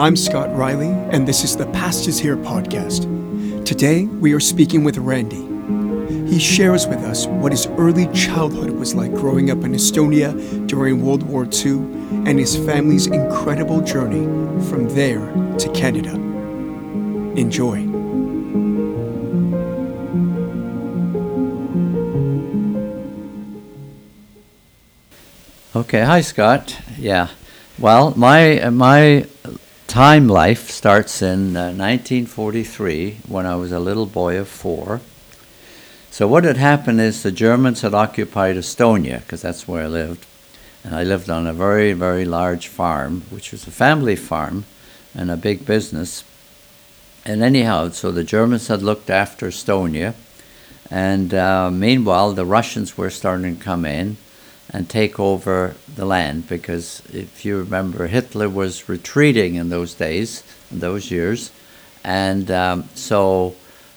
I'm Scott Riley, and this is the Past is Here podcast. Today, we are speaking with Randy. He shares with us what his early childhood was like growing up in Estonia during World War II and his family's incredible journey from there to Canada. Enjoy. Okay, hi Scott. Yeah, well, my my time life starts in uh, 1943 when I was a little boy of four. So what had happened is the Germans had occupied Estonia because that's where I lived, and I lived on a very very large farm, which was a family farm, and a big business. And anyhow, so the Germans had looked after Estonia, and uh, meanwhile the Russians were starting to come in and take over the land because if you remember, Hitler was retreating in those days, in those years, and um, so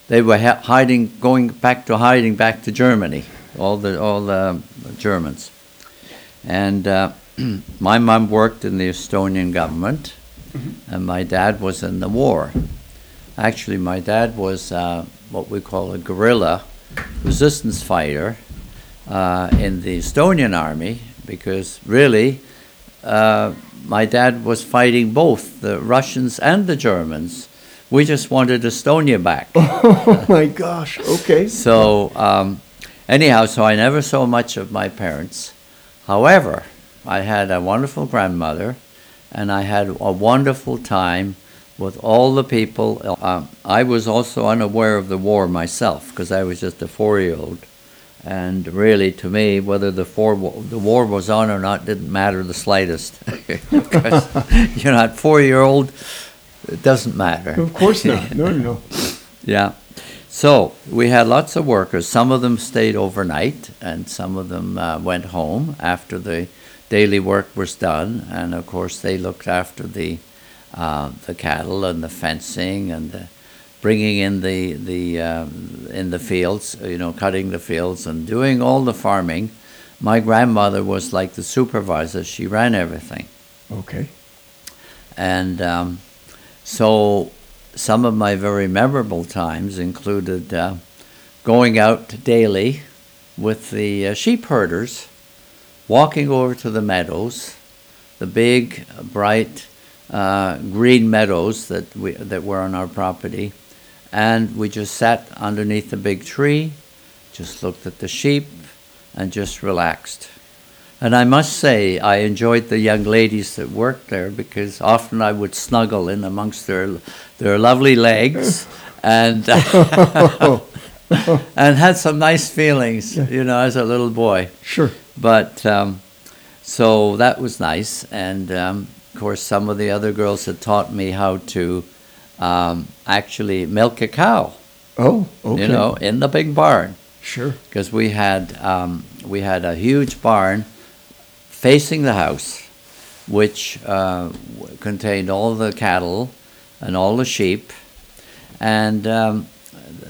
they were hiding, going back to hiding back to Germany, all the all the Germans, and uh, my mom worked in the Estonian government, and my dad was in the war. Actually, my dad was uh, what we call a guerrilla resistance fighter uh, in the Estonian army because really uh, my dad was fighting both the Russians and the Germans. We just wanted Estonia back. Oh my gosh, okay. So, um, anyhow, so I never saw much of my parents. However, I had a wonderful grandmother and I had a wonderful time with all the people. Um, I was also unaware of the war myself because I was just a four year old. And really, to me, whether the, four, the war was on or not didn't matter the slightest. because, you're not four year old, it doesn't matter. Of course not. No, no, no. Yeah. So we had lots of workers. Some of them stayed overnight, and some of them uh, went home after the daily work was done. And of course, they looked after the uh, the cattle and the fencing and the bringing in the the um, in the fields, you know, cutting the fields and doing all the farming. My grandmother was like the supervisor; she ran everything. Okay. And um, so, some of my very memorable times included uh, going out daily with the uh, sheep herders, walking over to the meadows, the big, bright uh, green meadows that we that were on our property and we just sat underneath a big tree, just looked at the sheep, and just relaxed. And I must say, I enjoyed the young ladies that worked there because often I would snuggle in amongst their their lovely legs, and and had some nice feelings, you know, as a little boy. Sure. But um, so that was nice, and um, of course, some of the other girls had taught me how to um, actually milk a cow. Oh, okay. You know, in the big barn. Sure. Because we had um, we had a huge barn facing the house, which uh, contained all the cattle and all the sheep, and um,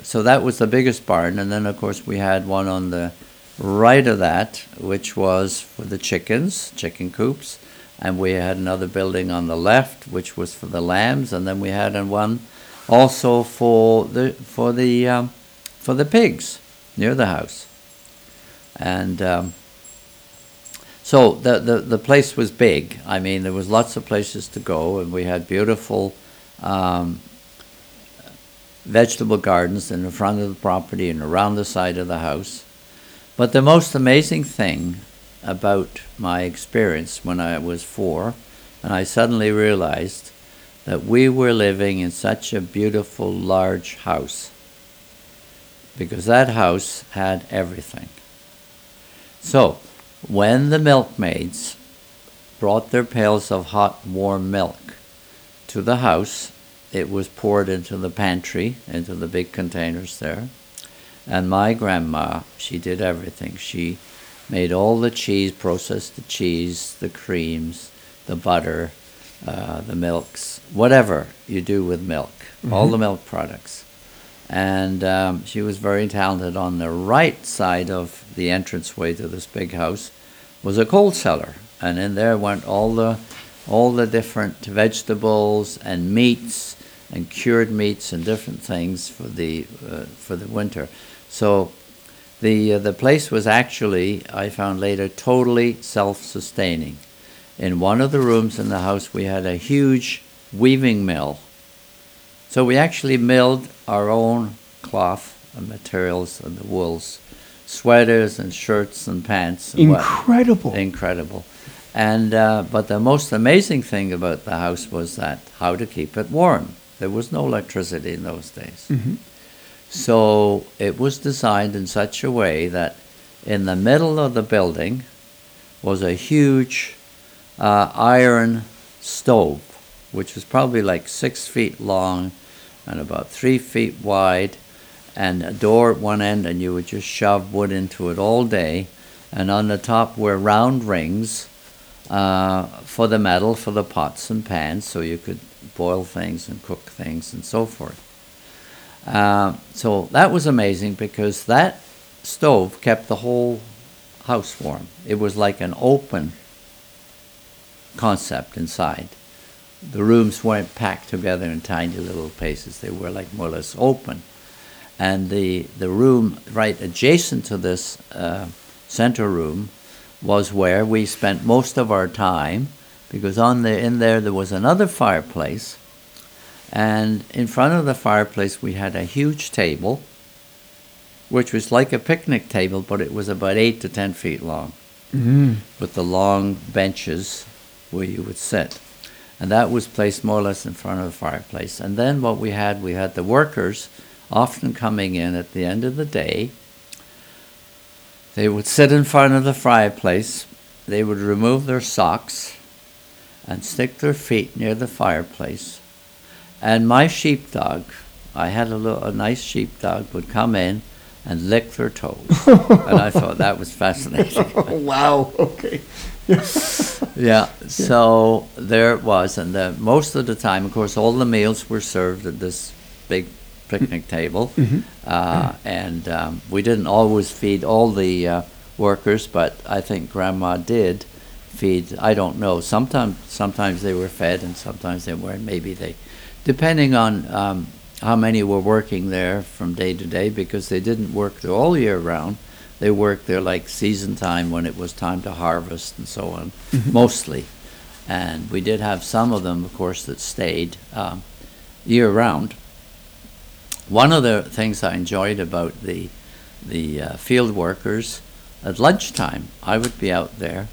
so that was the biggest barn. And then, of course, we had one on the right of that, which was for the chickens, chicken coops, and we had another building on the left, which was for the lambs, and then we had one also for the for the um, for the pigs near the house. And um, so the, the the place was big. I mean, there was lots of places to go, and we had beautiful um, vegetable gardens in the front of the property and around the side of the house. But the most amazing thing about my experience when I was four, and I suddenly realized that we were living in such a beautiful, large house because that house had everything. So, when the milkmaids brought their pails of hot, warm milk to the house, it was poured into the pantry, into the big containers there. And my grandma, she did everything. She made all the cheese, processed the cheese, the creams, the butter, uh, the milks, whatever you do with milk, mm-hmm. all the milk products. And um, she was very talented. On the right side of the entranceway to this big house was a coal cellar, and in there went all the all the different vegetables and meats and cured meats and different things for the uh, for the winter. So the uh, the place was actually I found later totally self-sustaining. In one of the rooms in the house we had a huge weaving mill. So we actually milled our own cloth and materials and the wools, sweaters and shirts and pants. And what- Incredible. incredible. And uh, but the most amazing thing about the house was that how to keep it warm. There was no electricity in those days, Mhm. So it was designed in such a way that in the middle of the building was a huge uh, iron stove, which was probably like six feet long and about three feet wide, and a door at one end, and you would just shove wood into it all day. And on the top were round rings uh, for the metal, for the pots and pans, so you could boil things and cook things and so forth. Uh, so that was amazing because that stove kept the whole house warm. It was like an open concept inside. The rooms weren't packed together in tiny little places. They were like more or less open. And the, the room right adjacent to this uh, center room was where we spent most of our time because on the, in there there was another fireplace. And in front of the fireplace we had a huge table, which was like a picnic table, but it was about eight to ten feet long Mm. with the long benches where you would sit. And that was placed more or less in front of the fireplace. And then what we had, we had the workers often coming in at the end of the day. They would sit in front of the fireplace. They would remove their socks and stick their feet near the fireplace. And my sheepdog, I had a, little, a nice sheepdog, would come in and lick their toes. and I thought that was fascinating. wow. Okay. Yeah, so there it was, and the, most of the time, of course, all the meals were served at this big picnic table, Mhm. uh, and um, we didn't always feed all the uh, workers, but I think Grandma did feed. I don't know. Sometimes, sometimes they were fed, and sometimes they weren't. Maybe they, depending on um, how many were working there from day to day, because they didn't work there all year round. They worked there like season time when it was time to harvest and so on Mhm. mostly. And we did have some of them, of course, that stayed um, year round. One of the things I enjoyed about the the uh, field workers at lunchtime, I would be out there,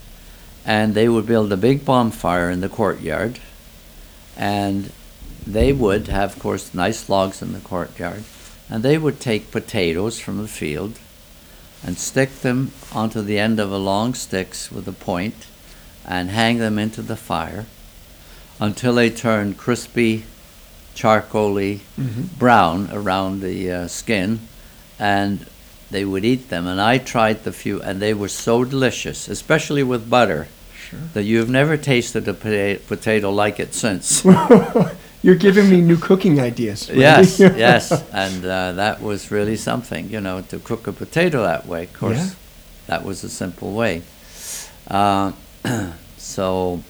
and they would build a big bonfire in the courtyard, and they would have, of course, nice logs in the courtyard, and they would take potatoes from the field and stick them onto the end of a long sticks with a point and hang them into the fire until they turned crispy, charcoaly Mhm. brown around the uh, skin, and they would eat them. And I tried the few, and they were so delicious, especially with butter, Sure. that you've never tasted a pota- potato like it since. You're giving me new cooking ideas. Yes, yes, and uh, that was really something, you know, to cook a potato that way. Of course, Yeah. that was a simple way. Uh, so,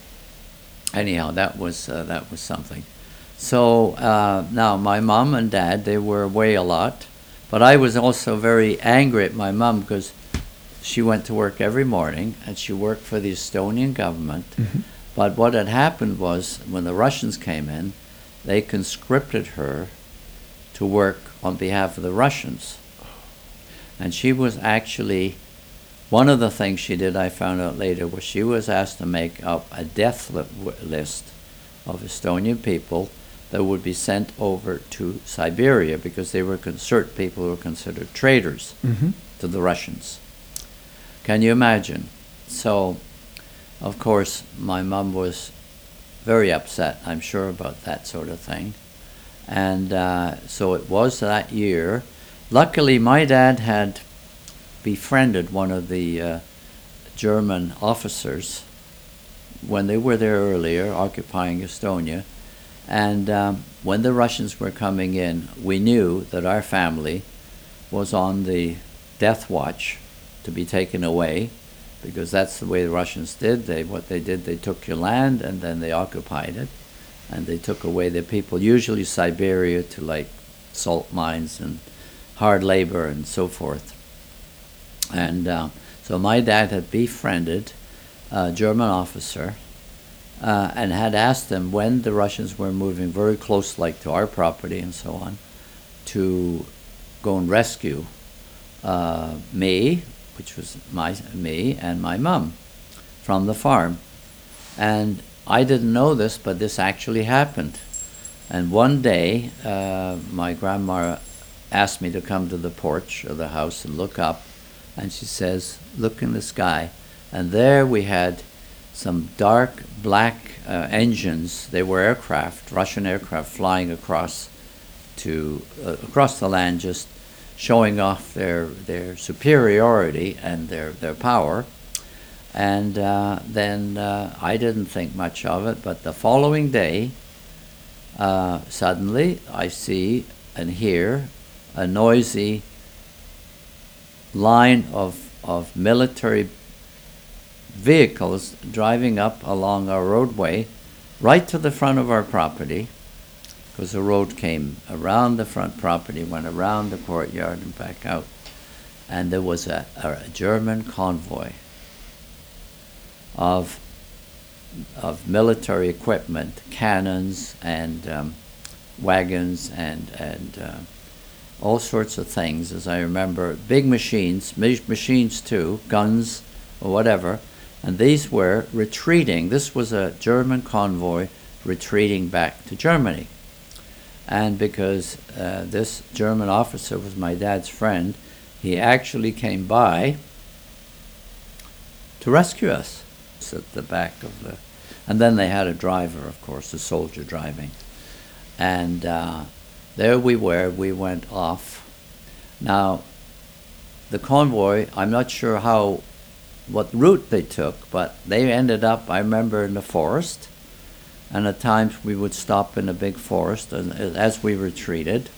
anyhow, that was uh, that was something. So uh, now my mom and dad they were away a lot, but I was also very angry at my mom because she went to work every morning and she worked for the Estonian government. Mhm. But what had happened was when the Russians came in, they conscripted her to work on behalf of the Russians. And she was actually, one of the things she did, I found out later, was she was asked to make up a death list of Estonian people that would be sent over to Siberia because they were concert people who were considered traitors Mhm. to the Russians. Can you imagine? So, of course, my mom was very upset, I'm sure, about that sort of thing. And uh, so it was that year. Luckily, my dad had befriended one of the uh, German officers when they were there earlier, occupying Estonia. And um, when the Russians were coming in, we knew that our family was on the death watch to be taken away because that's the way the Russians did. They what they did, they took your land and then they occupied it, and they took away the people, usually Siberia, to like salt mines and hard labor and so forth. And uh, so my dad had befriended a German officer uh, and had asked them when the Russians were moving very close, like to our property and so on, to go and rescue uh, me, which was my me and my mum, from the farm. And I didn't know this, but this actually happened. And one day, uh, my grandma asked me to come to the porch of the house and look up, and she says, "Look in the sky." And there we had some dark black uh, engines. They were aircraft, Russian aircraft, flying across to uh, across the land, just showing off their their superiority and their their power. And uh, then uh, I didn't think much of it, but the following day, uh, suddenly I see and hear a noisy line of, of military vehicles driving up along our roadway right to the front of our property because the road came around the front property, went around the courtyard and back out. And there was a, a German convoy of, of military equipment, cannons and um, wagons and, and uh, all sorts of things, as I remember, big machines, machines too, guns or whatever, and these were retreating. This was a German convoy retreating back to Germany. And because uh, this German officer was my dad's friend, he actually came by to rescue us it's at the back of the. And then they had a driver, of course, a soldier driving. And uh, there we were, we went off. Now, the convoy, I'm not sure how, what route they took, but they ended up, I remember, in the forest. And at times we would stop in a big forest and, as we retreated.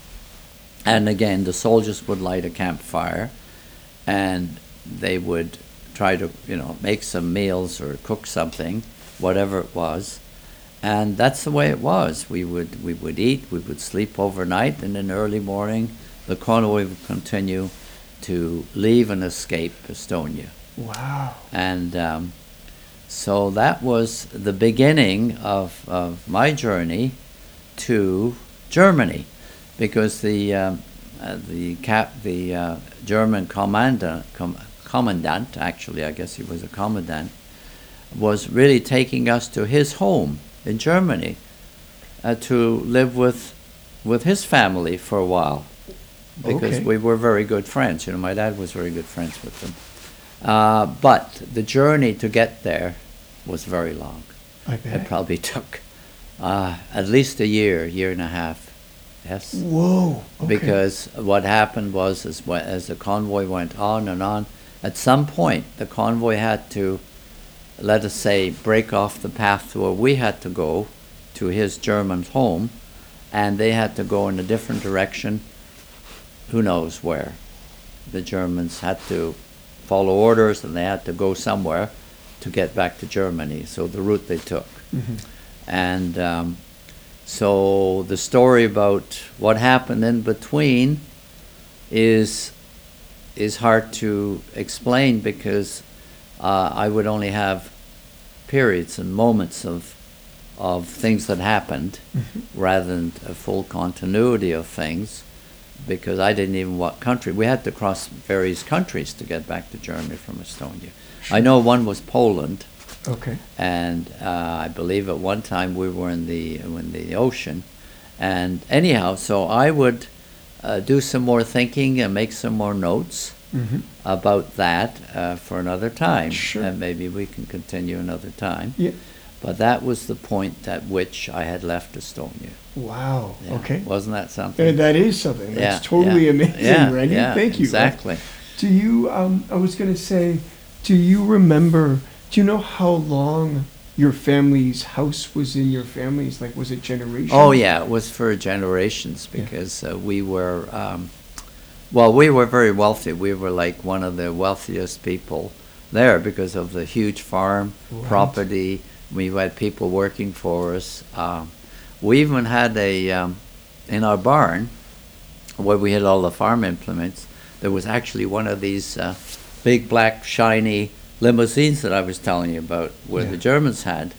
And again, the soldiers would light a campfire and they would try to, you know, make some meals or cook something, whatever it was. And that's the way it was. We would we would eat, we would sleep overnight, and in the early morning, the convoy would continue to leave and escape Estonia. Wow. And um, so that was the beginning of, of my journey to Germany, because the um, uh, the cap the uh, German commandant com- commandant actually I guess he was a commandant was really taking us to his home in Germany uh, to live with with his family for a while because Okay. we were very good friends. You know, my dad was very good friends with them. Uh, but the journey to get there was very long. It probably took uh, at least a year, year and a half. Yes. Whoa. Okay. Because what happened was, as, as the convoy went on and on, at some point the convoy had to, let us say, break off the path to where we had to go to his German home, and they had to go in a different direction, who knows where. The Germans had to follow orders and they had to go somewhere to get back to Germany, so the route they took. Mhm. And um, so the story about what happened in between is is hard to explain because uh, I would only have periods and moments of of things that happened Mhm. rather than a full continuity of things because I didn't even what country we had to cross various countries to get back to Germany from Estonia. I know one was Poland Okay. and uh, I believe at one time we were in the in the ocean. And anyhow, so I would uh, do some more thinking and make some more notes hmm about that uh, for another time, Sure. and maybe we can continue another time. Yeah. But that was the point at which I had left Estonia. Wow. Yeah. Okay. wasn't that something? And that is something. That's Yeah, totally yeah. amazing, Yeah, Randy. Thank you. Exactly. Do you? Um, I was gonna say, do you remember? Do you know how long your family's house was in your family's? Like, was it generations? Oh yeah, it was for generations because uh, we were, um, well, we were very wealthy. We were like one of the wealthiest people there because of the huge farm Right. property. We had people working for us. Um, we even had a um, in our barn where we had all the farm implements. There was actually one of these uh, big black shiny limousines that I was telling you about, where Yeah. the Germans had.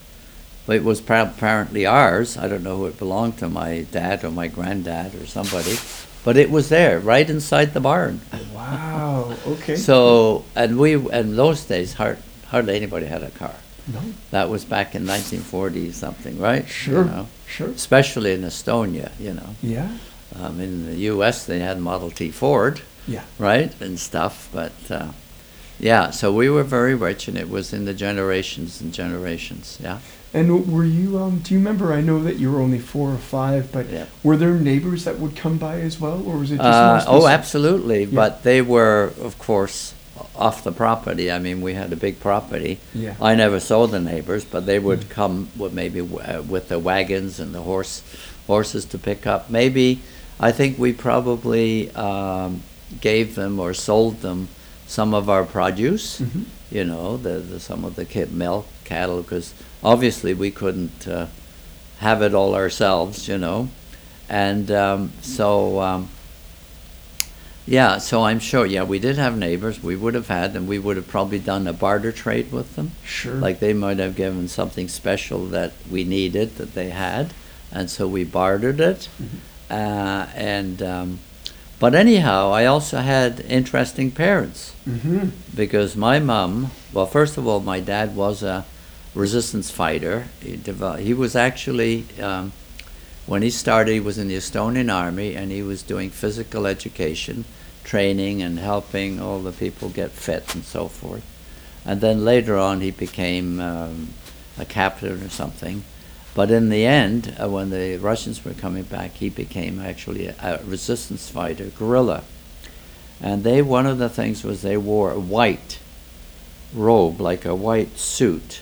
But it was apparently ours. I don't know who it belonged to, my dad or my granddad or somebody. But it was there, right inside the barn. Wow. Okay. So, and we, in those days, hard, hardly anybody had a car. No. That was back in 1940 something, right? You Sure. know? Sure. Especially in Estonia, you know. Yeah. Um, in the U.S., they had Model T Ford, Yeah. right, and stuff. But uh, yeah, so we were very rich, and it was in the generations and generations. Yeah. And were you? Um, do you remember? I know that you were only four or five, but Yeah. were there neighbors that would come by as well, or was it just Uh, oh, absolutely. But they were, of course, off the property. I mean, we had a big property. Yeah. I never saw the neighbors, but they would come with maybe uh, with the wagons and the horse horses to pick up. Maybe I think we probably um, gave them or sold them some of our produce. Mhm. You know, the, the some of the ki- milk, cattle, because obviously we couldn't uh, have it all ourselves. You know, and um, so. Um, yeah, so I'm sure. Yeah, we did have neighbors. We would have had, and we would have probably done a barter trade with them. Sure. Like they might have given something special that we needed that they had, and so we bartered it. Uh, and um, but anyhow, I also had interesting parents Mm-hmm. because my mom. Well, first of all, my dad was a resistance fighter. He, he was actually. Um, when he started, he was in the Estonian army and he was doing physical education, training, and helping all the people get fit and so forth. And then later on, he became um, a captain or something. But in the end, uh, when the Russians were coming back, he became actually a, a resistance fighter, guerrilla. And they, one of the things was they wore a white robe, like a white suit,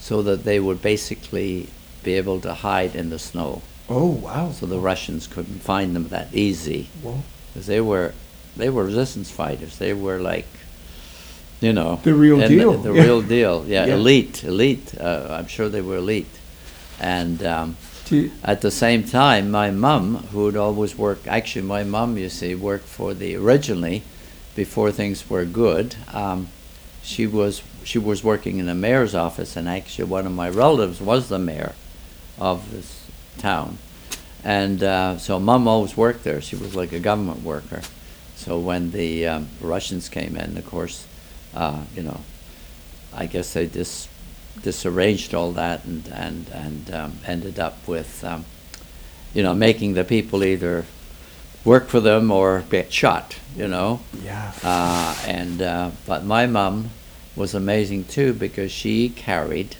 so that they would basically be able to hide in the snow Oh wow. so the Russians couldn't find them that easy Well, because they were they were resistance fighters. They were like, you know, The real deal, The, yeah. real deal. Yeah, Yeah. elite, elite. Uh, I'm sure they were elite. And um, at the same time, my mum, who would always work, actually, my mum, you see, worked for the originally, before things were good. Um, she was she was working in the mayor's office, and actually, one of my relatives was the mayor of this town, and uh, so mum always worked there. She was like a government worker. So when the um, Russians came in, of course, uh, you know, I guess they dis disarranged all that and and and um, ended up with, um, you know, making the people either work for them or get shot. You know, yeah. uh, and uh, but my mum was amazing too because she carried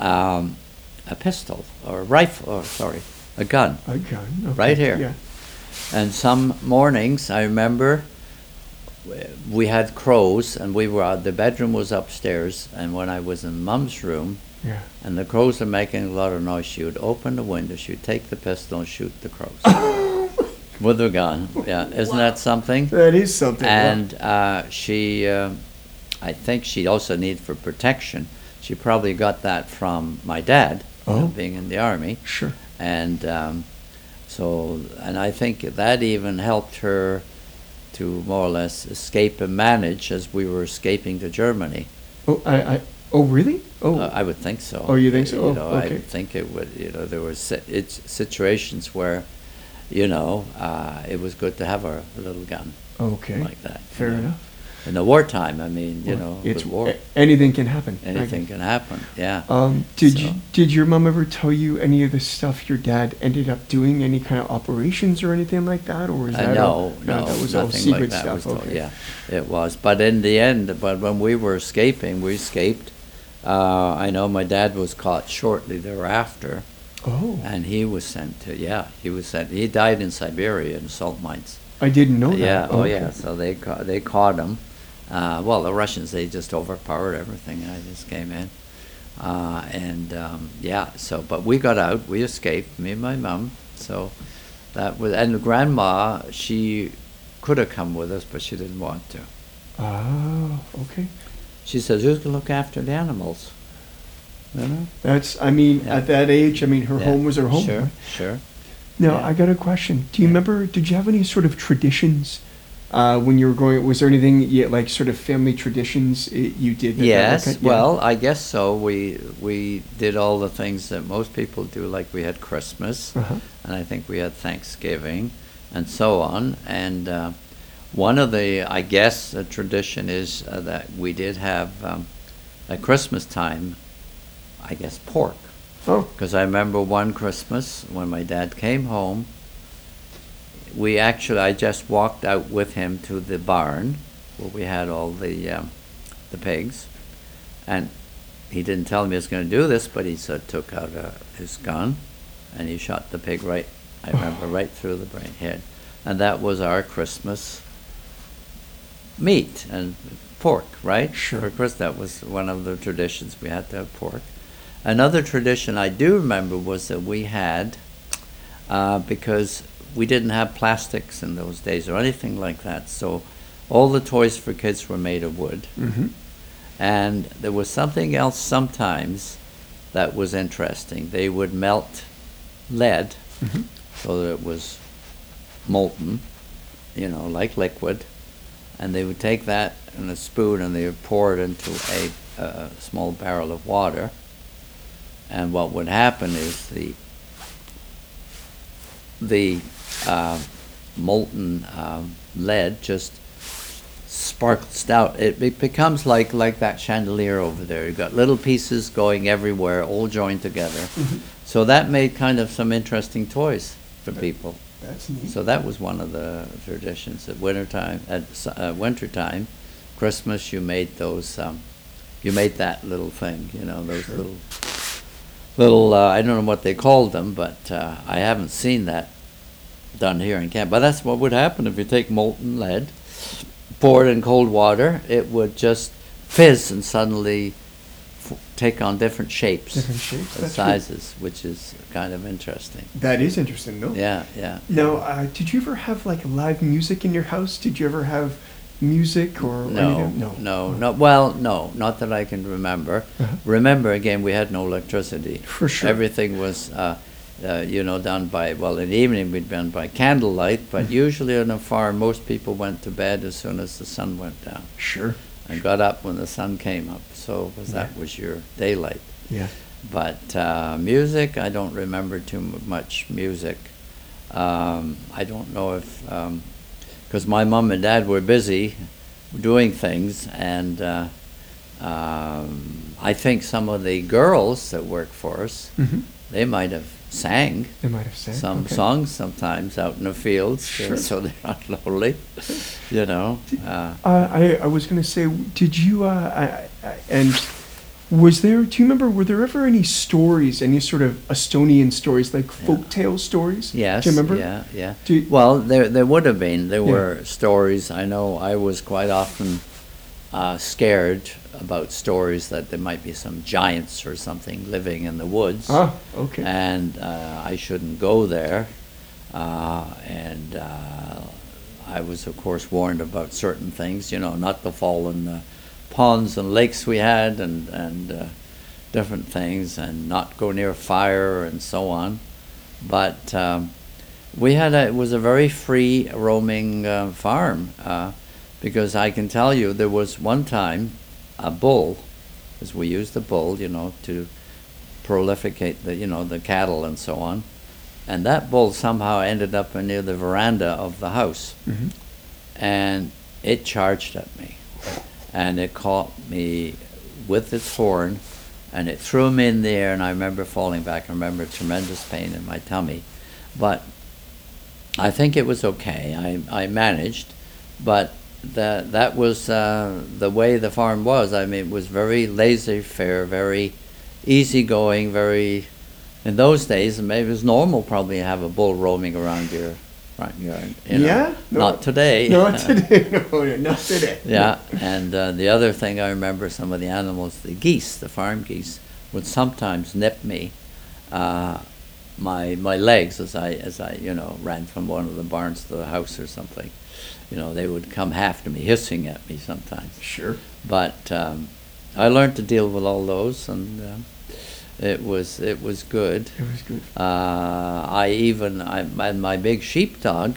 um, a pistol or a rifle, or sorry, a gun. A gun. okay, Right here. Yeah. And some mornings, I remember, we had crows, and we were. The bedroom was upstairs, and when I was in Mum's room, Yeah. and the crows were making a lot of noise, she would open the window, she would take the pistol and shoot the crows with her gun. Yeah, isn't that something? That is something. yeah. And uh, she, um I think she also needed for protection. She probably got that from my dad, you know, Oh. being in the army. Sure. And um, so, and I think that even helped her to more or less escape and manage as we were escaping to Germany. Oh, I, I. Oh, really? Oh. Uh, I would think so. Oh, you think so? You Oh, know, okay. I think it would. You know, there were si- it's situations where, you know, uh, it was good to have a, a little gun okay. like that. Fair enough. In the wartime, I mean, you Well, know, it's war, anything can happen. Anything can happen. Yeah. Um, did So- you did your mom ever tell you any of the stuff your dad ended up doing? Any kind of operations or anything like that, or was Uh, that no, all, no, that was all nothing secret like that stuff? was told. okay. Yeah, it was. But in the end, but when we were escaping, we escaped. Uh, I know my dad was caught shortly thereafter, Oh, and he was sent to. Yeah, he was sent. He died in Siberia in salt mines. I didn't know that. yeah. Oh, okay. yeah. So they ca- they caught him. Uh, well, the Russians they just overpowered everything, I just came in. Uh, and um, yeah, so but we got out. We escaped. Me and my mom. So that was and grandma. She could have come with us, but she didn't want to. Ah, okay. she says, "Who's gonna look after the animals?" You know. That's, I mean, Yeah. at that age, I mean, her Yeah. home was her home. Sure, sure. Now, Yeah. I got a question. Do you remember, did you have any sort of traditions uh, when you were going? Was there anything, yeah, like sort of family traditions you did? Yes, yeah. well, I guess so. We we did all the things that most people do, like we had Christmas, Uh-huh. and I think we had Thanksgiving, and so on. And uh, one of the, I guess, the tradition is uh, that we did have um, at Christmas time, I guess, pork. Oh, Because I remember one Christmas when my dad came home, we actually, I just walked out with him to the barn where we had all the, um, the pigs. And he didn't tell me he was going to do this, but he said, took out uh, his gun and he shot the pig right, I remember, right through the brain head. And that was our Christmas meat and pork, right? Sure. For Christmas, that was one of the traditions. We had to have pork. Another tradition I do remember was that we had, uh, because we didn't have plastics in those days or anything like that, so all the toys for kids were made of wood. mm-hmm. And there was something else sometimes that was interesting. They would melt lead Mm-hmm. so that it was molten, you know, like liquid. And they would take that in a spoon and they would pour it into a, a small barrel of water. And what would happen is the the uh, molten um, lead just sparkles out. It, it becomes like like that chandelier over there. You've got little pieces going everywhere, all joined together. Mm-hmm. So that made kind of some interesting toys for people. That's neat. So that was one of the traditions at wintertime. At uh, winter time, Christmas, you made those. Um, you made that little thing. You know those Sure. little little. Uh, I don't know what they called them, but uh, I haven't seen that done here in Canada. But that's what would happen if you take molten lead, pour it in cold water. It would just fizz and suddenly f- take on different shapes Different shapes, and sizes, which is kind of interesting. That is interesting, though. Yeah, yeah. Now, uh, did you ever have like live music in your house? Did you ever have music or No, no, No, no, Well, no, not that I can remember. Uh-huh. Remember, again, we had no electricity. For sure. Everything was, uh, uh, you know, done by, well, in the evening we'd been by candlelight, but Mhm. usually on a farm, most people went to bed as soon as the sun went down Sure. and got up when the sun came up. So was that Yeah. was your daylight. Yeah. But uh, music, I don't remember too m- much music. Um, I don't know if, because my mom and dad were busy doing things, and uh, um, I think some of the girls that work for us, Mm-hmm. they might have sang They might have sang some okay. songs sometimes out in the fields, uh, Sure. so they're not lonely, you know. Uh, Uh, I, I was going to say, did you, uh, I, I, and was there, do you remember, were there ever any stories, any sort of Estonian stories, like Yeah. folk tale stories? Yes. Do you remember? Yeah, yeah. Do you- well, there there would have been. There Yeah. were stories. I know I was quite often uh, scared about stories that there might be some giants or something living in the woods, Ah, okay. and uh, I shouldn't go there. Uh, and uh, I was, of course, warned about certain things. You know, not to fall in the ponds and lakes we had, and and uh, different things, and not go near fire and so on. But um, we had a, it was a very free roaming uh, farm uh, because I can tell you there was one time a bull, as we use the bull, you know, to prolificate the you know the cattle and so on, and that bull somehow ended up near the veranda of the house, Mhm. and it charged at me, and it caught me with its horn, and it threw me in the air, and I remember falling back. I remember tremendous pain in my tummy, but I think it was okay. I I managed, but that that was uh, the way the farm was. I mean, it was very laissez-faire, very easygoing, very. In those days, maybe it was normal probably to have a bull roaming around your front yard. you know. Yeah? No. Not today. Not today. No, no, not today. Yeah, and uh, the other thing I remember, some of the animals, the geese, the farm geese, would sometimes nip me, uh, my my legs as I as I you know ran from one of the barns to the house or something, you know, they would come after me, hissing at me sometimes. Sure. But um, I learned to deal with all those, and uh, it was it was good. It was good. Uh, I even I my, my big sheepdog.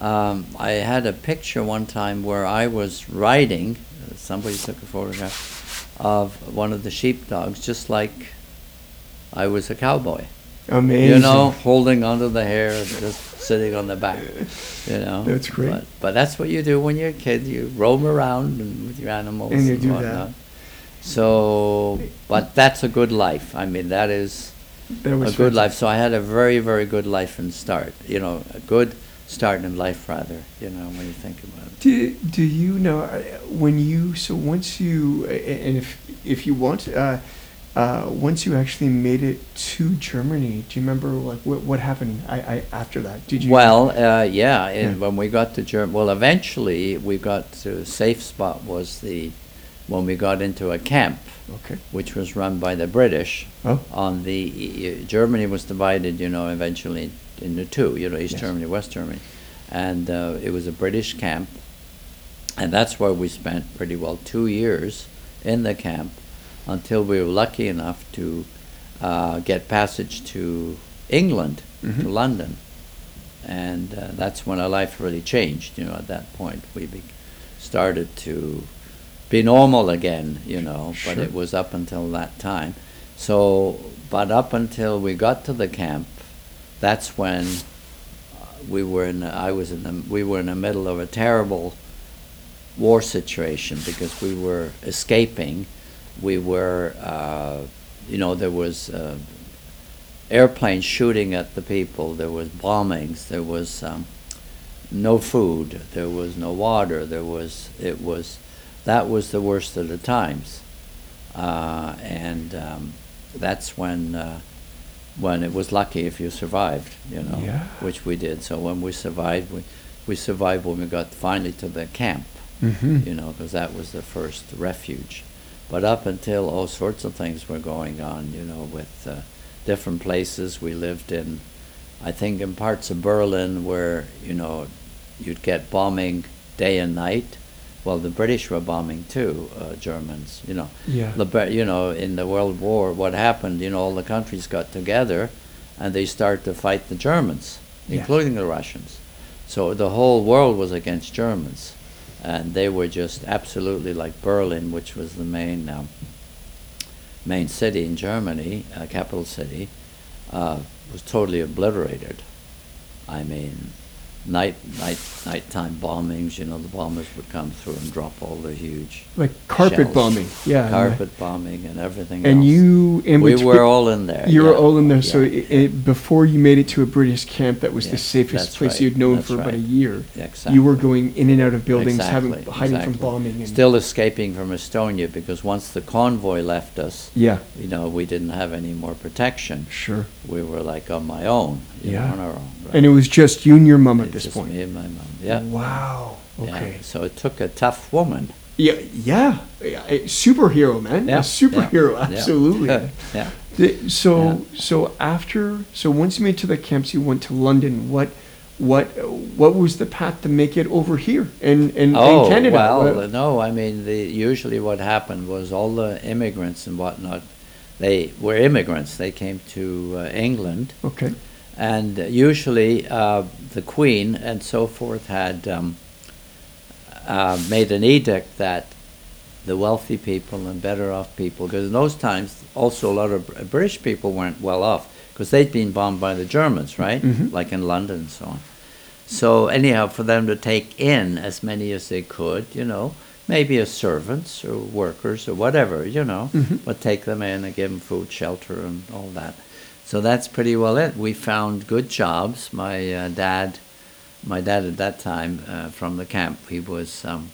Um, I had a picture one time where I was riding. Somebody took a photograph of one of the sheepdogs, just like I was a cowboy. Amazing. You know, holding onto the hair, just sitting on the back. You know. That's great. But, but that's what you do when you're a kid. You roam around and with your animals And you and do that. whatnot. So, but that's a good life. I mean, that is That a good life. So I had a very, very good life and start. You know, a good start in life, rather. You know, when you think about it. Do, do you know uh, when you so once you and if if you want uh, uh, once you actually made it to Germany, do you remember like what what happened I, I after that? Did you Well, uh, yeah, and Yeah. when we got to Germany, well, eventually we got to a safe spot was the when we got into a camp, okay which was run by the British. oh On the Germany was divided, you know, eventually into two, you know, East Yes. Germany, West Germany, and uh, it was a British camp, and that's where we spent pretty well two years in the camp until we were lucky enough to uh, get passage to England, to Mhm. London, and uh, that's when our life really changed. You know, at that point we be- started to be normal again. You know, but it was up until that time. So, but up until we got to the camp, that's when uh, we were in. I was in the. We were in the middle of a terrible war situation because we were escaping. We were, uh, you know, there was uh, airplanes shooting at the people. There was bombings. There was um, no food. There was no water. There was. It was. That was the worst of the times, uh, and um, that's when. Uh, when it was lucky if you survived, you know, Yeah. which we did. So when we survived, we, we survived when we got finally to the camp, mm-hmm. you know, because that was the first refuge. But up until all sorts of things were going on, you know, with uh, different places we lived in. I think in parts of Berlin where you know you'd get bombing day and night. Well, the British were bombing too, uh, Germans. You know, yeah the you know in the World War, what happened? You know, all the countries got together, and they started to fight the Germans, Yes. including the Russians. So the whole world was against Germans, and they were just absolutely like Berlin, which was the main um, main city in Germany, uh, capital city, uh, was totally obliterated. I mean, night night nighttime bombings. You know, the bombers would come through and drop all the huge like carpet shells. bombing yeah carpet bombing and everything and else. you in we between- were all in there. You were all in there. So yeah, it, it, before you made it to a British camp, that was the safest place right, you'd known that's for about a year. exactly. You were going in and out of buildings, having Exactly, hiding from bombing. And, Still escaping from Estonia because once the convoy left us, yeah, you know, we didn't have any more protection. sure. We were like on my own, know, Yeah. on our own. right. And it was just you and your It's this just point. me and my mom. Yeah. Wow. yeah. Okay. So it took a tough woman. Yeah. Yeah. A superhero, man. Yeah, A superhero. yeah, yeah. Absolutely. yeah. So so after so once you made it to the camps, you went to London. What what what was the path to make it over here in in, Oh in Canada? well, What- no. I mean, the, usually what happened was all the immigrants and whatnot. They were immigrants. They came to uh, England, okay. And usually uh, the Queen and so forth had um, uh, made an edict that the wealthy people and better off people, because in those times also a lot of British people weren't well off because they'd been bombed by the Germans, right? Mhm. Like in London and so on. So anyhow, for them to take in as many as they could, you know, maybe as servants or workers or whatever, you know, Mhm. but take them in and give them food, shelter, and all that. So that's pretty well it. We found good jobs. My uh, dad, my dad at that time uh, from the camp, he was um,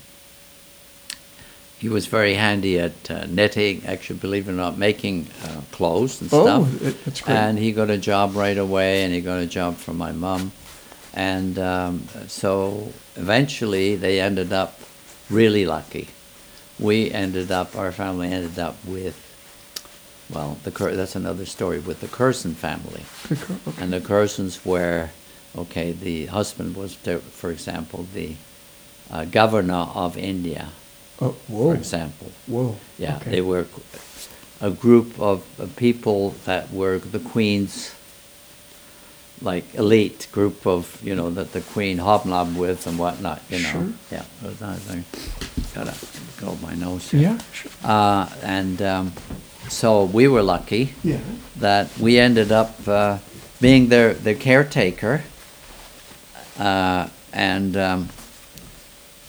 he was very handy at uh, knitting. Actually, believe it or not, making uh, clothes and Oh, stuff. that's great. And he got a job right away, and he got a job from my mom. And um, so eventually they ended up really lucky. We ended up, our family ended up with, well, the that's another story, with the Curzon family. Okay. And the Curzons were, okay, the husband was, for example, the uh, governor of India, Oh, for example. Whoa. Yeah, okay. they were a group of, of people that were the queen's like elite group of you know that the queen hobnobbed with and whatnot. You know, Sure. yeah. it was nice. I gotta go my nose here. Yeah. Sure. Uh, and um, so we were lucky Yeah. that we ended up uh, being their, their caretaker. Uh, and um,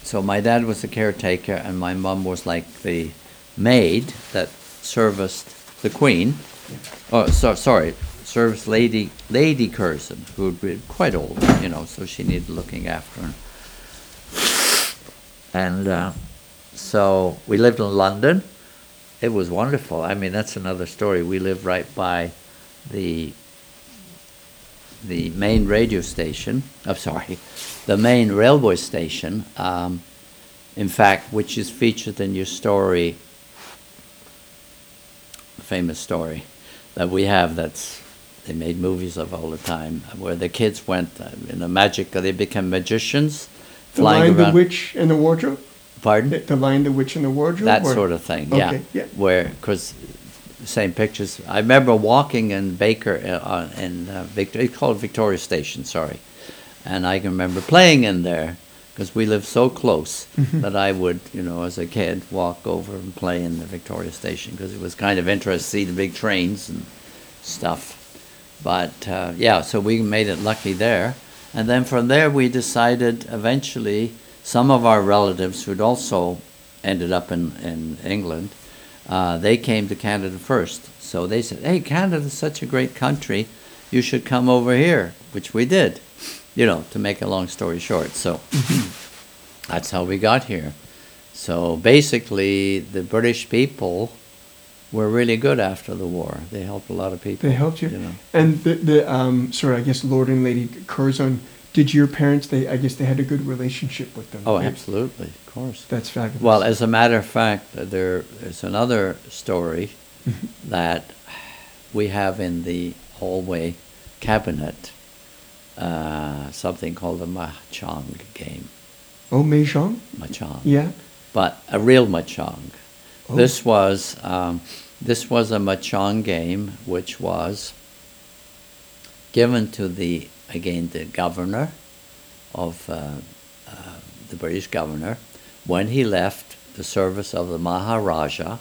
so my dad was the caretaker, and my mom was like the maid that serviced the queen. Oh, so, sorry, serviced Lady Lady Curzon, who would be quite old, you know, so she needed looking after. And uh, so we lived in London it was wonderful. I mean, that's another story. We lived right by the the main radio station. I'm sorry, the main railway station. Um, in fact, which is featured in your story, famous story that we have. That's they made movies of all the time, where the kids went uh, in a magic. They become magicians, The flying the around. Witch, and the Wardrobe. Pardon? The, the Lion, the Witch, and the Wardrobe. that or- sort of thing. Yeah, Okay, yeah. where because same pictures. I remember walking in Baker uh, uh, in uh, Victor. It's called Victoria Station. Sorry, and I can remember playing in there because we lived so close Mm-hmm. that I would, you know, as a kid, walk over and play in the Victoria Station because it was kind of interesting to see the big trains and stuff. But uh, yeah, so we made it lucky there. And then from there, we decided eventually some of our relatives who'd also ended up in, in England, uh, they came to Canada first. So they said, hey, Canada's such a great country, you should come over here, which we did, you know, to make a long story short. So that's how we got here. So basically, the British people were really good after the war. They helped a lot of people. They helped you. you know. And the, the um, sorry, I guess Lord and Lady Curzon, did your parents, they, I guess they had a good relationship with them. Oh, right? absolutely, of course. That's fabulous. Well, as a matter of fact, there is another story Mm-hmm. that we have in the hallway cabinet, uh, something called a mahjong game. oh, Mahjong? Mahjong. Yeah. But a real mahjong. Oh. This was um, this was a mahjong game which was given to the again the governor of uh, uh, the British governor when he left the service of the Maharaja.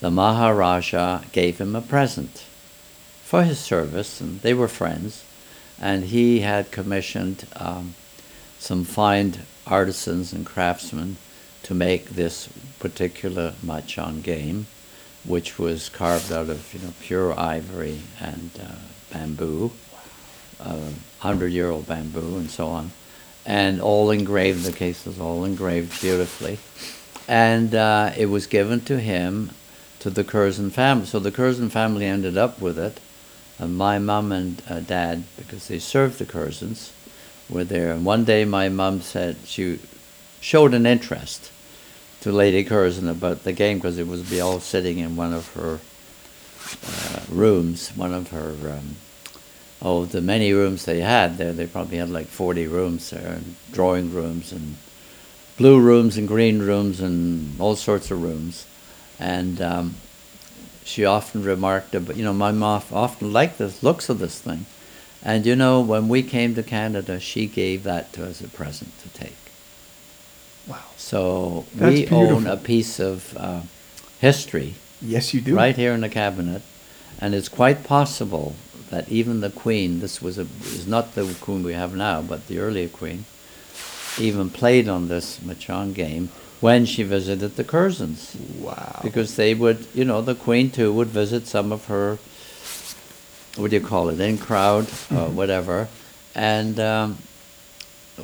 The Maharaja gave him a present for his service, and they were friends. And he had commissioned um, some fine artisans and craftsmen to make this particular mahjong game, which was carved out of you know pure ivory and uh, bamboo, hundred-year-old bamboo, and so on, and all engraved. The case was all engraved beautifully, and uh, it was given to him to the Curzon family. So the Curzon family ended up with it. And my mum and uh, dad, because they served the Curzons, were there. And one day my mum said she showed an interest to Lady Curzon about the game because it was be all sitting in one of her uh, rooms, one of her, um, oh, the many rooms they had there. They probably had like 40 rooms there, and drawing rooms, and blue rooms, and green rooms, and all sorts of rooms. And um, she often remarked about, you know, my mom often liked the looks of this thing. And you know, when we came to Canada, she gave that to us as a present to take. Wow. So That's we own a piece of uh, history Yes, you do. right here in the cabinet, and it's quite possible that even the Queen, this was a, is not the Queen we have now, but the earlier Queen, even played on this mahjong game when she visited the Curzons Wow. because they would, you know, the Queen too would visit some of her, what do you call it, in crowd, uh, whatever, and um,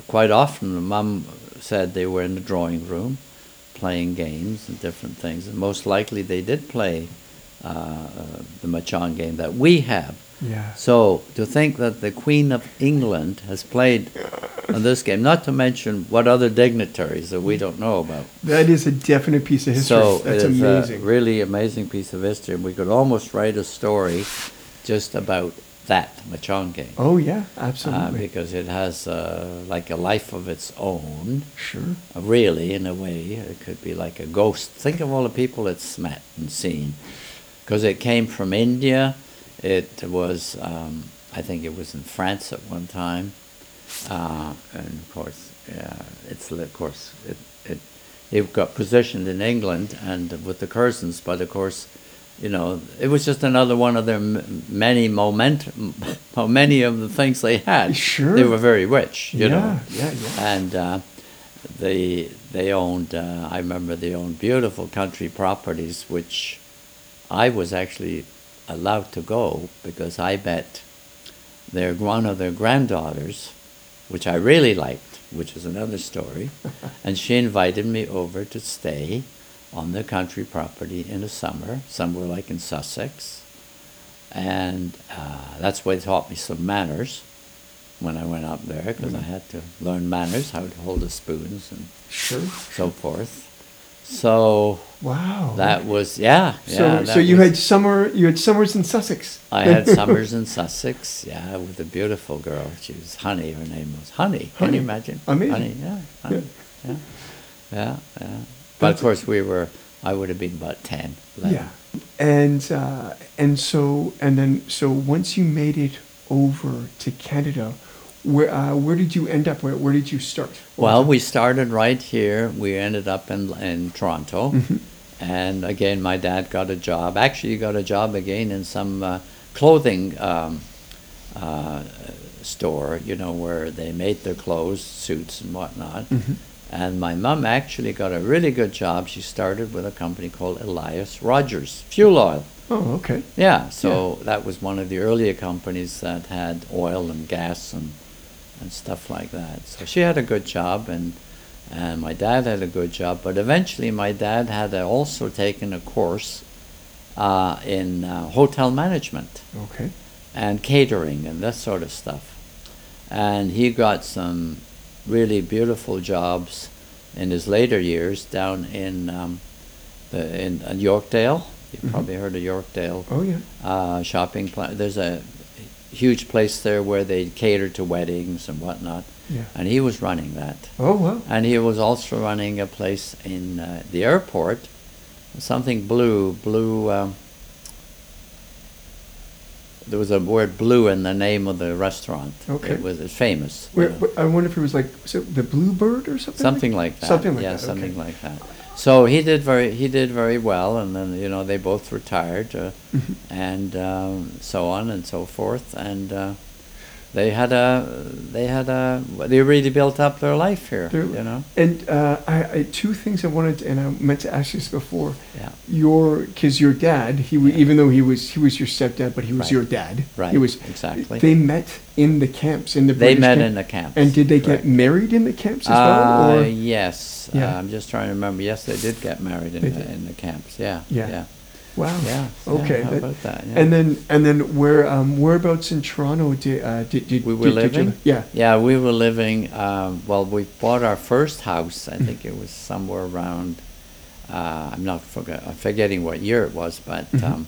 quite often, the Mum said they were in the drawing room, playing games and different things, and most likely they did play uh, uh, the mahjong game that we have. Yeah. So to think that the Queen of England has played on this game, not to mention what other dignitaries that we don't know about. That is a definite piece of history. So That's it is amazing. a really amazing piece of history, and we could almost write a story just about that mahjong. Oh yeah, Uh, absolutely. because it has uh, like a life of its own, sure. uh, really, in a way. It could be like a ghost. Think of all the people it's met and seen. Because it came from India. It was, um, I think it was in France at one time. Uh, and of course, it's, of course, it, it, it got positioned in England and with the Curzons, but of course, you know, it was just another one of their m- many moment, many of the things they had. Sure. They were very rich, you yeah, know. yeah, yeah. And uh, they they owned. Uh, I remember they owned beautiful country properties, which I was actually allowed to go because I met their one of their granddaughters, which I really liked, which is another story, and she invited me over to stay on the country property in the summer, somewhere like in Sussex, and uh, that's where they taught me some manners when I went up there because I had to learn manners, how to hold the spoons and Sure. so forth. So Wow. that was yeah. so yeah, so you was- had summer you had summers in Sussex. I had summers in Sussex, yeah, with a beautiful girl. She was Honey. Her name was Honey. Can you imagine? Amazing. Honey, yeah, Honey, yeah, yeah, yeah. But That's- of course, we were. I would have been about 10, 11. Yeah. And uh, and so and then so once you made it over to Canada, where uh, where did you end up? Where where did you start? What Well, we started right here. We ended up in in Toronto, Mhm. And again, my dad got a job. Actually, he got a job again in some uh, clothing um, uh, store. You know, where they made their clothes, suits, and whatnot. Mhm. And my mom actually got a really good job. She started with a company called Elias Rogers Fuel Oil. Oh, okay. Yeah, so that was one of the earlier companies that had oil and gas and and stuff like that. So she had a good job, and and my dad had a good job. But eventually, my dad had also taken a course uh, in uh, hotel management Okay. and catering and that sort of stuff. And he got some really beautiful jobs in his later years down in um, the in uh, Yorkdale. You've Mhm. probably heard of Yorkdale Oh yeah. uh, shopping. Pla- There's a huge place there where they cater to weddings and whatnot, Yeah. and he was running that. Oh wow. And he was also running a place in uh, the airport, something blue, blue. Um, there was a word blue in the name of the restaurant. Okay. It was famous. you know. where- I wonder if it was like it the Bluebird or something. Something like that. Something like yeah, that, something like that. So he did very he did very well, and then you know they both retired, uh, Mhm. and um, so on and so forth, and uh, they had a they had a they really built up their life here. Their- you know. And uh, I, I two things I wanted, to, and I meant to ask this before. Yeah. Your, because your dad, he Yeah. even though he was he was your stepdad, but he was Right. your dad. Right. He was exactly. They met in the camps in the. They British met camp. in the camps. And did they correct. get married in the camps as Uh, well? Or yes. Yeah. Uh, I'm just trying to remember. Yes, they did get married in, the, in the camps. Yeah. Yeah. Yeah. Wow. Yeah. Okay, Yeah, how that- about that? Yeah. And then and then where um, whereabouts in Toronto did uh, did, did We were did, did you living? yeah. Yeah, we were living. Um, well, we bought our first house. I think it was somewhere around. Uh, I'm not forget, I'm forgetting what year it was, but Mhm. um,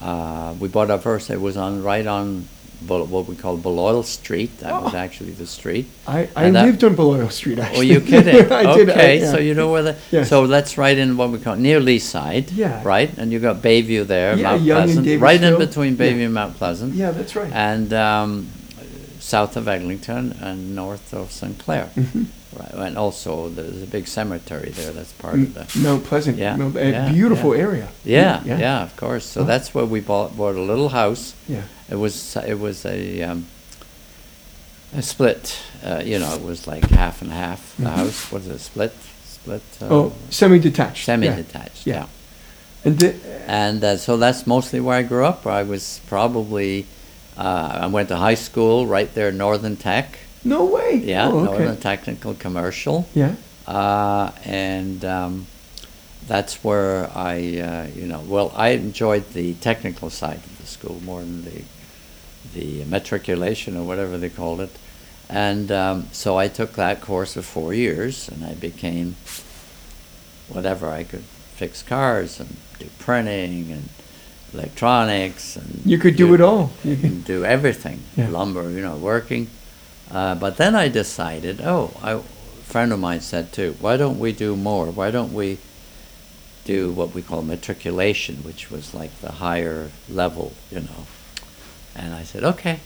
uh, we bought our first. It was on right on what we call Balliol Street. That was Oh. actually the street. I, I that- lived on Balliol Street actually. Oh, you kidding? I did. I- okay, yeah. so you know where the. Yes. So that's right in what we call near Leaside. Yeah. Right, and you got Bayview there, Yeah, Mount and Pleasant, right in between Yeah. Bayview and Mount Pleasant. Yeah, that's right. and um, south of Eglinton and north of St. Clair. Mhm. Right, and also there's a big cemetery there. That's part M- of the. Mount Pleasant. Yeah, Mount- a yeah, beautiful yeah. area. Yeah, yeah, yeah. of course. So Oh. that's where we bought bought a little house. Yeah. It was it was a um, a split. Uh, you know, it was like half and half. The Mhm. house was it split? Split. Uh, Oh, semi-detached. semi-detached. Yeah. yeah. And di- And uh, so that's mostly where I grew up. I was probably, uh, I went to high school right there, Northern Tech. no way. Yeah, Oh, Northern. Technical Commercial. Yeah. Uh, and um, that's where I, uh, you know, well, I enjoyed the technical side of the school more than the, the matriculation or whatever they called it. And um, so I took that course of four years and I became whatever I could fix cars and do printing and electronics and You could do it all. You could- and do everything, Yeah. lumber, you know, working. Uh, but then I decided, oh, I, a friend of mine said too, why don't we do more? Why don't we do what we call matriculation, which was like the higher level, you know? And I said, okay.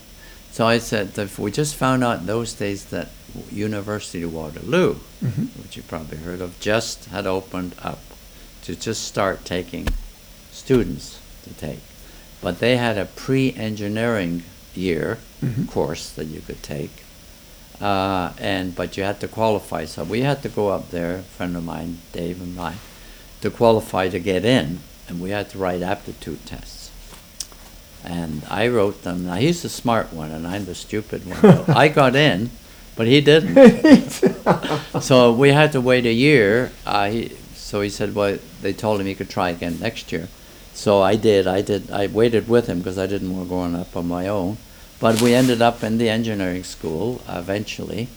So I said, if we just found out in those days that University of Waterloo, Mhm. which you probably heard of, just had opened up to just start taking students to take. But they had a pre-engineering year Mhm. course that you could take, uh, and but you had to qualify. So we had to go up there, a friend of mine, Dave and I, to qualify to get in, and we had to write aptitude tests. And I wrote them. Now he's the smart one, and I'm the stupid one. I got in, but he didn't. so we had to wait a year. Uh, he, so he said, well, they told him he could try again next year. So I did. I did. I waited with him because I didn't want going up on my own. But we ended up in the engineering school eventually,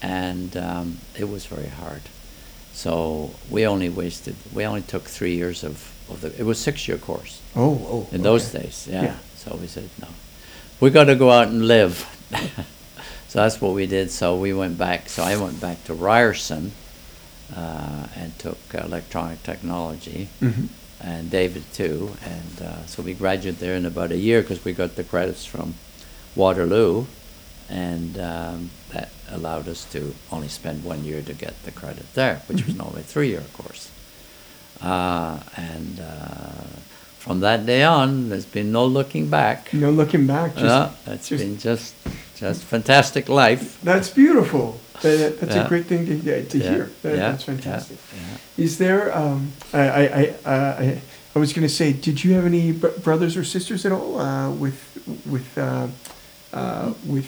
and um, it was very hard. So we only wasted. We only took three years of, of the. It was six year course Oh, oh. in those days. Yeah. Yeah. So we said no. We got to go out and live. so that's what we did. So we went back. So I went back to Ryerson uh, and took electronic technology, Mhm. and David too. And uh, so we graduated there in about a year because we got the credits from Waterloo, and um, that allowed us to only spend one year to get the credit there, which was Mhm. normally a three-year course. Uh, and uh, from that day on, there's been no looking back. No looking back. Just, Yeah, it's just- been just just fantastic life. That's beautiful. That- that- that's Yeah. a great thing to, to Yeah, hear. That- yeah, that's fantastic. yeah. Is there? Um, I, I, I, I, I was going to say, did you have any br- brothers or sisters at all uh, with, with, uh, uh, with,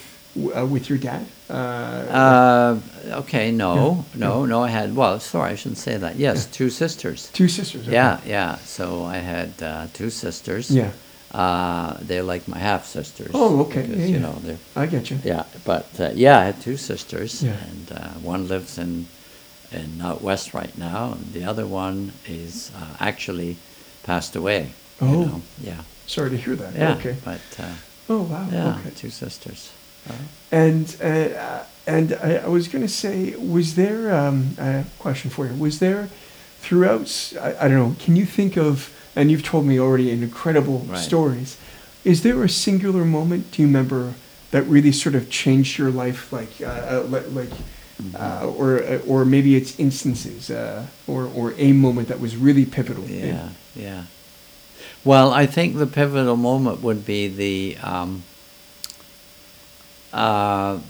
uh, with your dad? Uh, Uh, okay, no, Yeah, no, no. I had well, sorry, I shouldn't say that. Yes, two sisters. two sisters. okay. Yeah, yeah. So I had uh, two sisters. Yeah. Uh, they're like my half sisters. Oh, okay, Because, yeah, you know, they're I get you. yeah. But uh, yeah, I had two sisters, Yeah. and uh, one lives in in out west right now, and the other one is uh, actually passed away. you Oh. know. yeah, Sorry to hear that. yeah. Okay. But uh, Oh wow. yeah, Okay. two sisters. Uh, And uh, and I, I was going to say, was there um, a question for you? Was there throughout? I don't know. Can you think of? And you've told me already in incredible Right. stories. Is there a singular moment? Do you remember that really sort of changed your life? Like uh, uh, like. Uh, or uh, or maybe it's instances uh, or or a moment that was really pivotal. in- Yeah, yeah. Well, I think the pivotal moment would be the um, uh,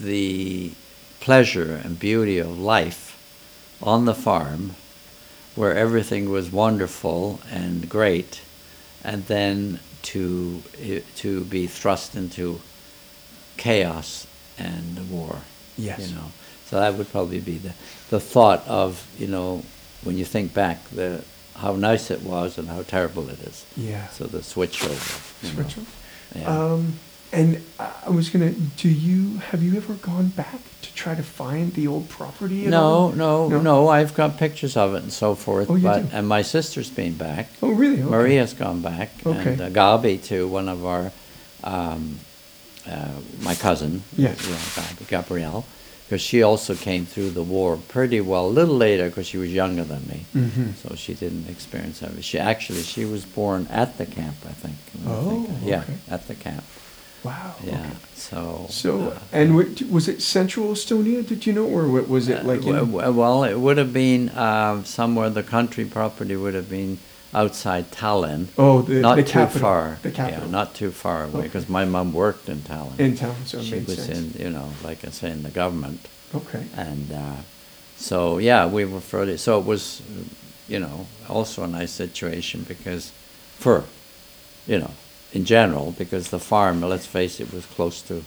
the pleasure and beauty of life on the farm, where everything was wonderful and great, and then to to be thrust into chaos and war. Yes. You know, so that would probably be the the thought of you know when you think back the how nice it was and how terrible it is. Yeah. So the switch over. Switch over. Yeah. Um, and I was gonna. Do you have you ever gone back to try to find the old property? No, all? no, no, I've got pictures of it and so forth. Oh, you but do? and my sister's been back. Oh, really? Okay. Maria's gone back, Okay. and uh, Gabi too. One of our, um, uh, my cousin, Yes. yeah, Gabi, Gabrielle, because she also came through the war pretty well. A little later, because she was younger than me, Mhm. so she didn't experience that. She actually she was born at the camp, I think. I Oh, think. yeah, at the camp. Wow. Yeah. Okay. So. So, uh, and wa- was it Central Estonia? Did you know, or wa- was it like? Uh, in, w- w- well, it would have been um, somewhere. The country property would have been outside Tallinn. oh, the, not the too capital. far. The capital. Yeah, not too far away Okay. because my mom worked in Tallinn. in town, so she was sense. in, you know, like I say, in the government, Okay. and uh, so yeah, we were fairly. So it was, uh, you know, also a nice situation because, for, you know, in general, because the farm, let's face it, was close to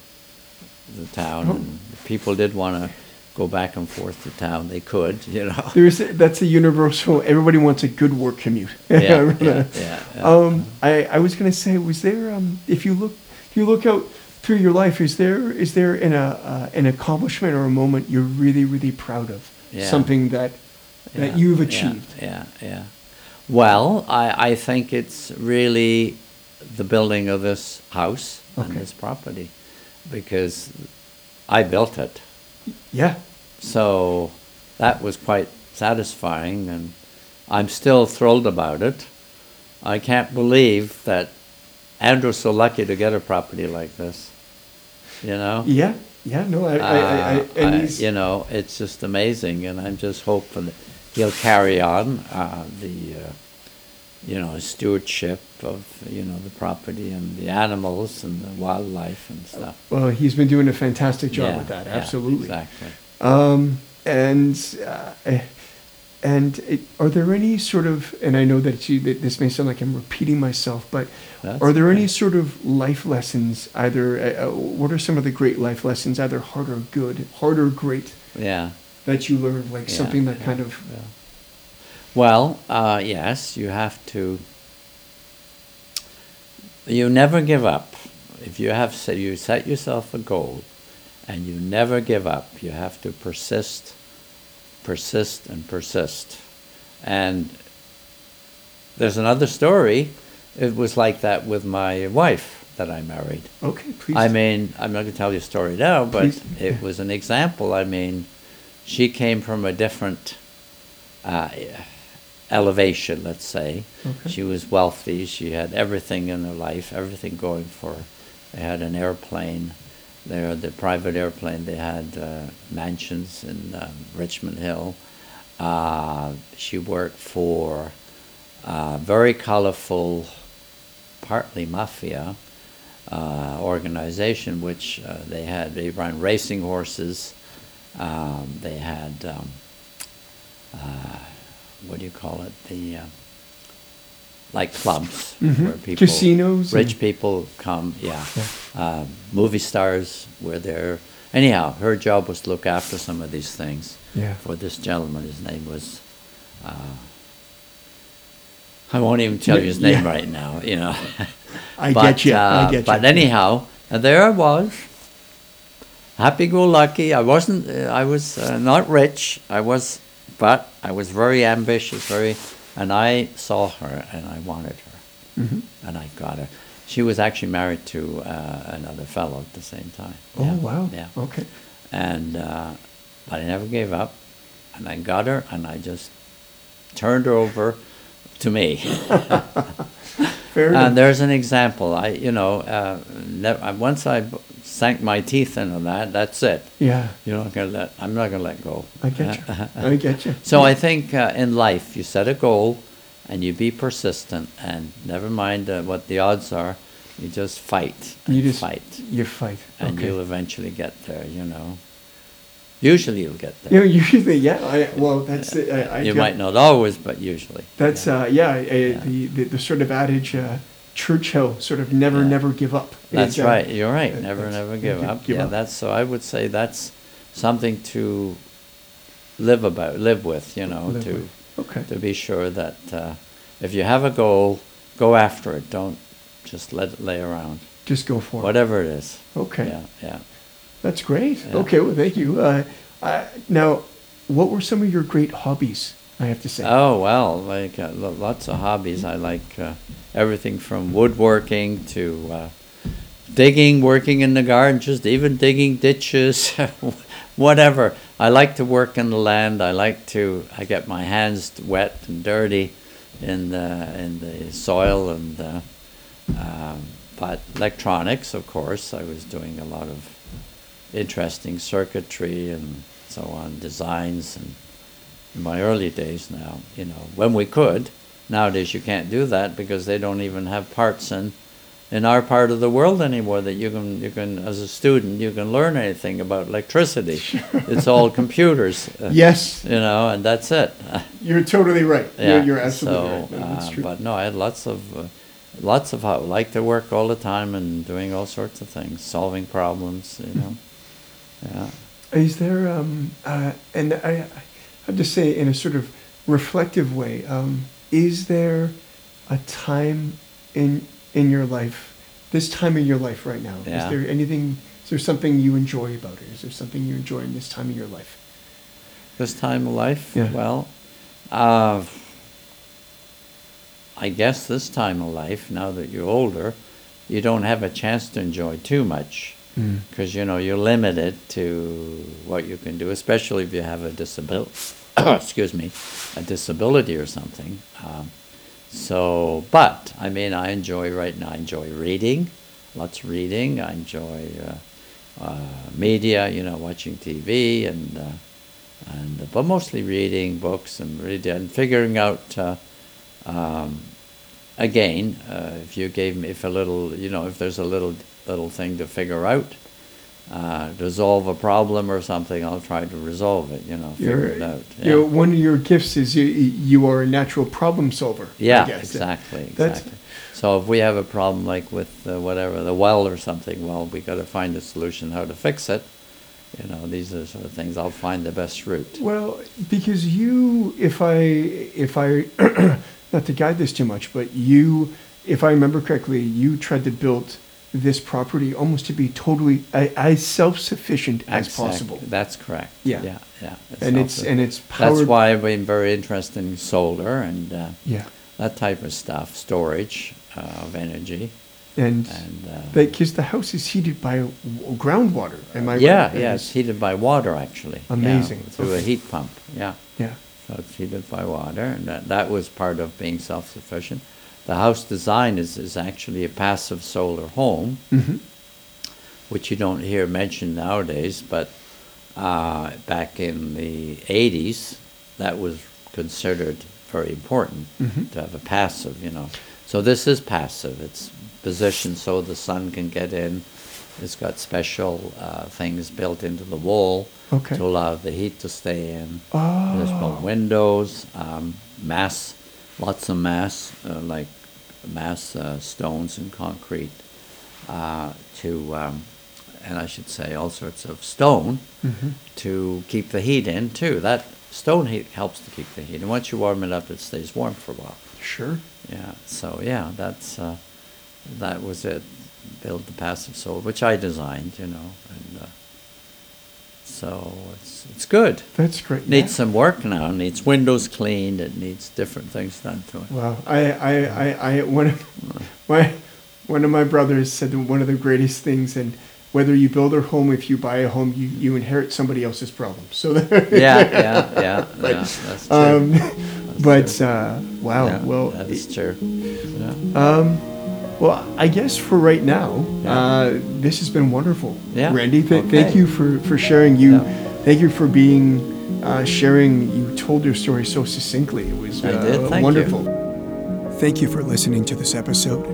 the town, Oh. and people did want to go back and forth to town. They could, you know. There's a, that's a universal. Everybody wants a good work commute. yeah, yeah, yeah, yeah. Um, I, I was gonna say, was there um, if you look if you look out through your life, is there is there an uh, uh, an accomplishment or a moment you're really really proud of? Yeah. Something that that you've achieved. Yeah, yeah. Well, I, I think it's really the building of this house and this property because I built it. Yeah. So that was quite satisfying, and I'm still thrilled about it. I can't believe that Andrew's so lucky to get a property like this. You know? Yeah. Yeah. No, I, I, I, I Uh, I- he's, you know, it's just amazing, and I'm just hoping that he'll carry on uh, the, uh, you know, stewardship of you know the property and the animals and the wildlife and stuff. well, he's been doing a fantastic job Yeah, with that. yeah, Absolutely. exactly. Um, and uh, and it, are there any sort of and I know that you that this may sound like I'm repeating myself, but That's are there any sort of life lessons? Either uh, uh, what are some of the great life lessons, either hard or good, hard or great, Yeah. that you learned? Like Yeah, something that yeah, kind of yeah. Well, uh, yes, you have to. You never give up. If you have set, you set yourself a goal, and you never give up. You have to persist, persist, and persist. And there's another story. It was like that with my wife that I married. okay, please. I mean, I'm not going to tell you a story now, but Please. it was an example. I mean, she came from a different uh, elevation, let's say. Okay. She was wealthy. She had everything in her life, everything going for her. They had an airplane. They had the private airplane. They had uh, mansions in um, Richmond Hill. Uh, she worked for a very colorful, partly mafia uh, organization, which uh, they had. They ran racing horses. Um, they had um, uh, what do you call it? The uh, like clubs Mhm. where people Casinos rich people come. Yeah, Yeah. Uh, movie stars were there. Anyhow, her job was to look after some of these things Yeah. for this gentleman. His name was. Uh, I won't even tell you his Yeah. name right now. You know. I get you. I get you. But anyhow, and there I was, happy-go-lucky. I wasn't. Uh, I was uh, not rich. I was, but I was very ambitious. Very, and I saw her and I wanted her, Mhm. and I got her. She was actually married to uh, another fellow at the same time. Oh Yeah, wow. Yeah. Okay. And uh, but I never gave up, and I got her, and I just turned her over to me. Fair enough. And there's an example. I, you know, uh, once I sank my teeth into that, that's it. yeah. You're not gonna let. I'm not gonna let go. I get you. I get you. So I think uh, in life, you set a goal, and you be persistent, and never mind uh, what the odds are. You just fight. You just fight, You fight. and okay. you'll eventually get there. You know. Usually, you'll get there. You know, usually, yeah. I, well, that's I, I you might not always, but usually. That's Yeah. uh, yeah. I, I, The, the the sort of adage, uh, Churchill, sort of never, Yeah. never give up. That's uh, right. You're right. Never, never give up. give yeah, up. that's so. I would say that's something to live about, live with. You know, Live to. Okay. to be sure that uh, if you have a goal, go after it. Don't just let it lay around. Just go for it. Whatever it is. Okay. Yeah, yeah. That's great. Yeah. Okay. Well, thank you. Uh, uh, now, what were some of your great hobbies? I have to say. Oh well, like uh, lots of hobbies. I like uh, everything from woodworking to uh, digging, working in the garden, just even digging ditches, whatever. I like to work in the land. I like to. I get my hands wet and dirty in the in the soil and. Uh, um, but electronics, of course, I was doing a lot of interesting circuitry and so on, designs and in my early days now, you know, when we could. Nowadays you can't do that because they don't even have parts in in our part of the world anymore that you can you can as a student you can learn anything about electricity. It's all computers. uh, yes, You know, and that's it. you're totally right. yeah. You're, you're absolutely so, right. No, that's uh, true. But no, I had lots of uh, lots of how like to work all the time and doing all sorts of things, solving problems, you know. Yeah. Is there, um, uh, and I, I have to say, in a sort of reflective way, um, is there a time in in your life, this time in your life right now? Yeah. Is there anything? Is there something you enjoy about it? Is there something you enjoy in this time of your life? This time of life, Yeah. well, uh, I guess this time of life, now that you're older, you don't have a chance to enjoy too much Mm. because you know you're limited to what you can do, especially if you have a disability. excuse me, a disability or something. Um, so, but I mean, I enjoy right now. I enjoy reading, lots of reading. I enjoy uh, uh, media, you know, watching TV and uh, and but mostly reading books and reading and figuring out. Uh, um, again, uh, if you gave me if a little, you know, if there's a little little thing to figure out, uh, resolve a problem or something, I'll try to resolve it. You know, figure You're- it out. You know, one of your gifts is you, you are a natural problem solver. I Yeah, exactly, exactly. So if we have a problem like with uh, whatever the well or something, well, we got to find a solution how to fix it. You know, these are sort of things. I'll find the best route. Well, because you, if I, if I, not to guide this too much, but you, if I remember correctly, you tried to build this property almost to be totally as self-sufficient as Exact- possible. That's correct. Yeah. yeah, yeah. And it's and it's powered. that's why I've been very interested in solar and uh, Yeah, that type of stuff, storage uh, of energy, and and uh, because the house is heated by groundwater. Am I yeah, right? yeah, it's heated by water actually. yeah, Amazing. through a heat pump. Yeah. Yeah. So it's heated by water, and that, that was part of being self-sufficient. The house design is, is actually a passive solar home, hmm which you don't hear mentioned nowadays, but uh, back in the 80s, that was considered very important Mhm. to have a passive, you know. So this is passive. It's positioned so the sun can get in. It's got special uh, things built into the wall Okay. to allow the heat to stay in. There's no Oh. windows, um, mass, lots of mass, uh, like mass uh, stones and concrete, uh, to, um, and I should say all sorts of stone hmm to keep the heat in too. That stone heat helps to keep the heat, and once you warm it up, it stays warm for a while. Sure. Yeah. So yeah, that's uh, that was it. Build the passive solar, which I designed, you know, and uh, so it's it's good. That's great. Needs Yeah. some work now. Needs windows cleaned. It needs different things done to it. Well, I, I, I, I, one of my, one of my brothers said one of the greatest things, and whether you build a home, if you buy a home, you, you inherit somebody else's problems. So, Yeah, yeah, yeah. yeah that's true. um, but true. uh, wow. Yeah, well, that's true. Yeah. um, well, I guess for right now, Yeah. uh, this has been wonderful. Yeah, Randy, th- okay. thank you for for sharing. You, Yeah. thank you for being uh, sharing. You told your story so succinctly. It was I uh, did, thank you. wonderful. Thank you for listening to this episode.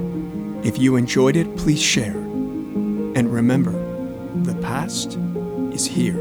If you enjoyed it, please share. And remember, the past is here.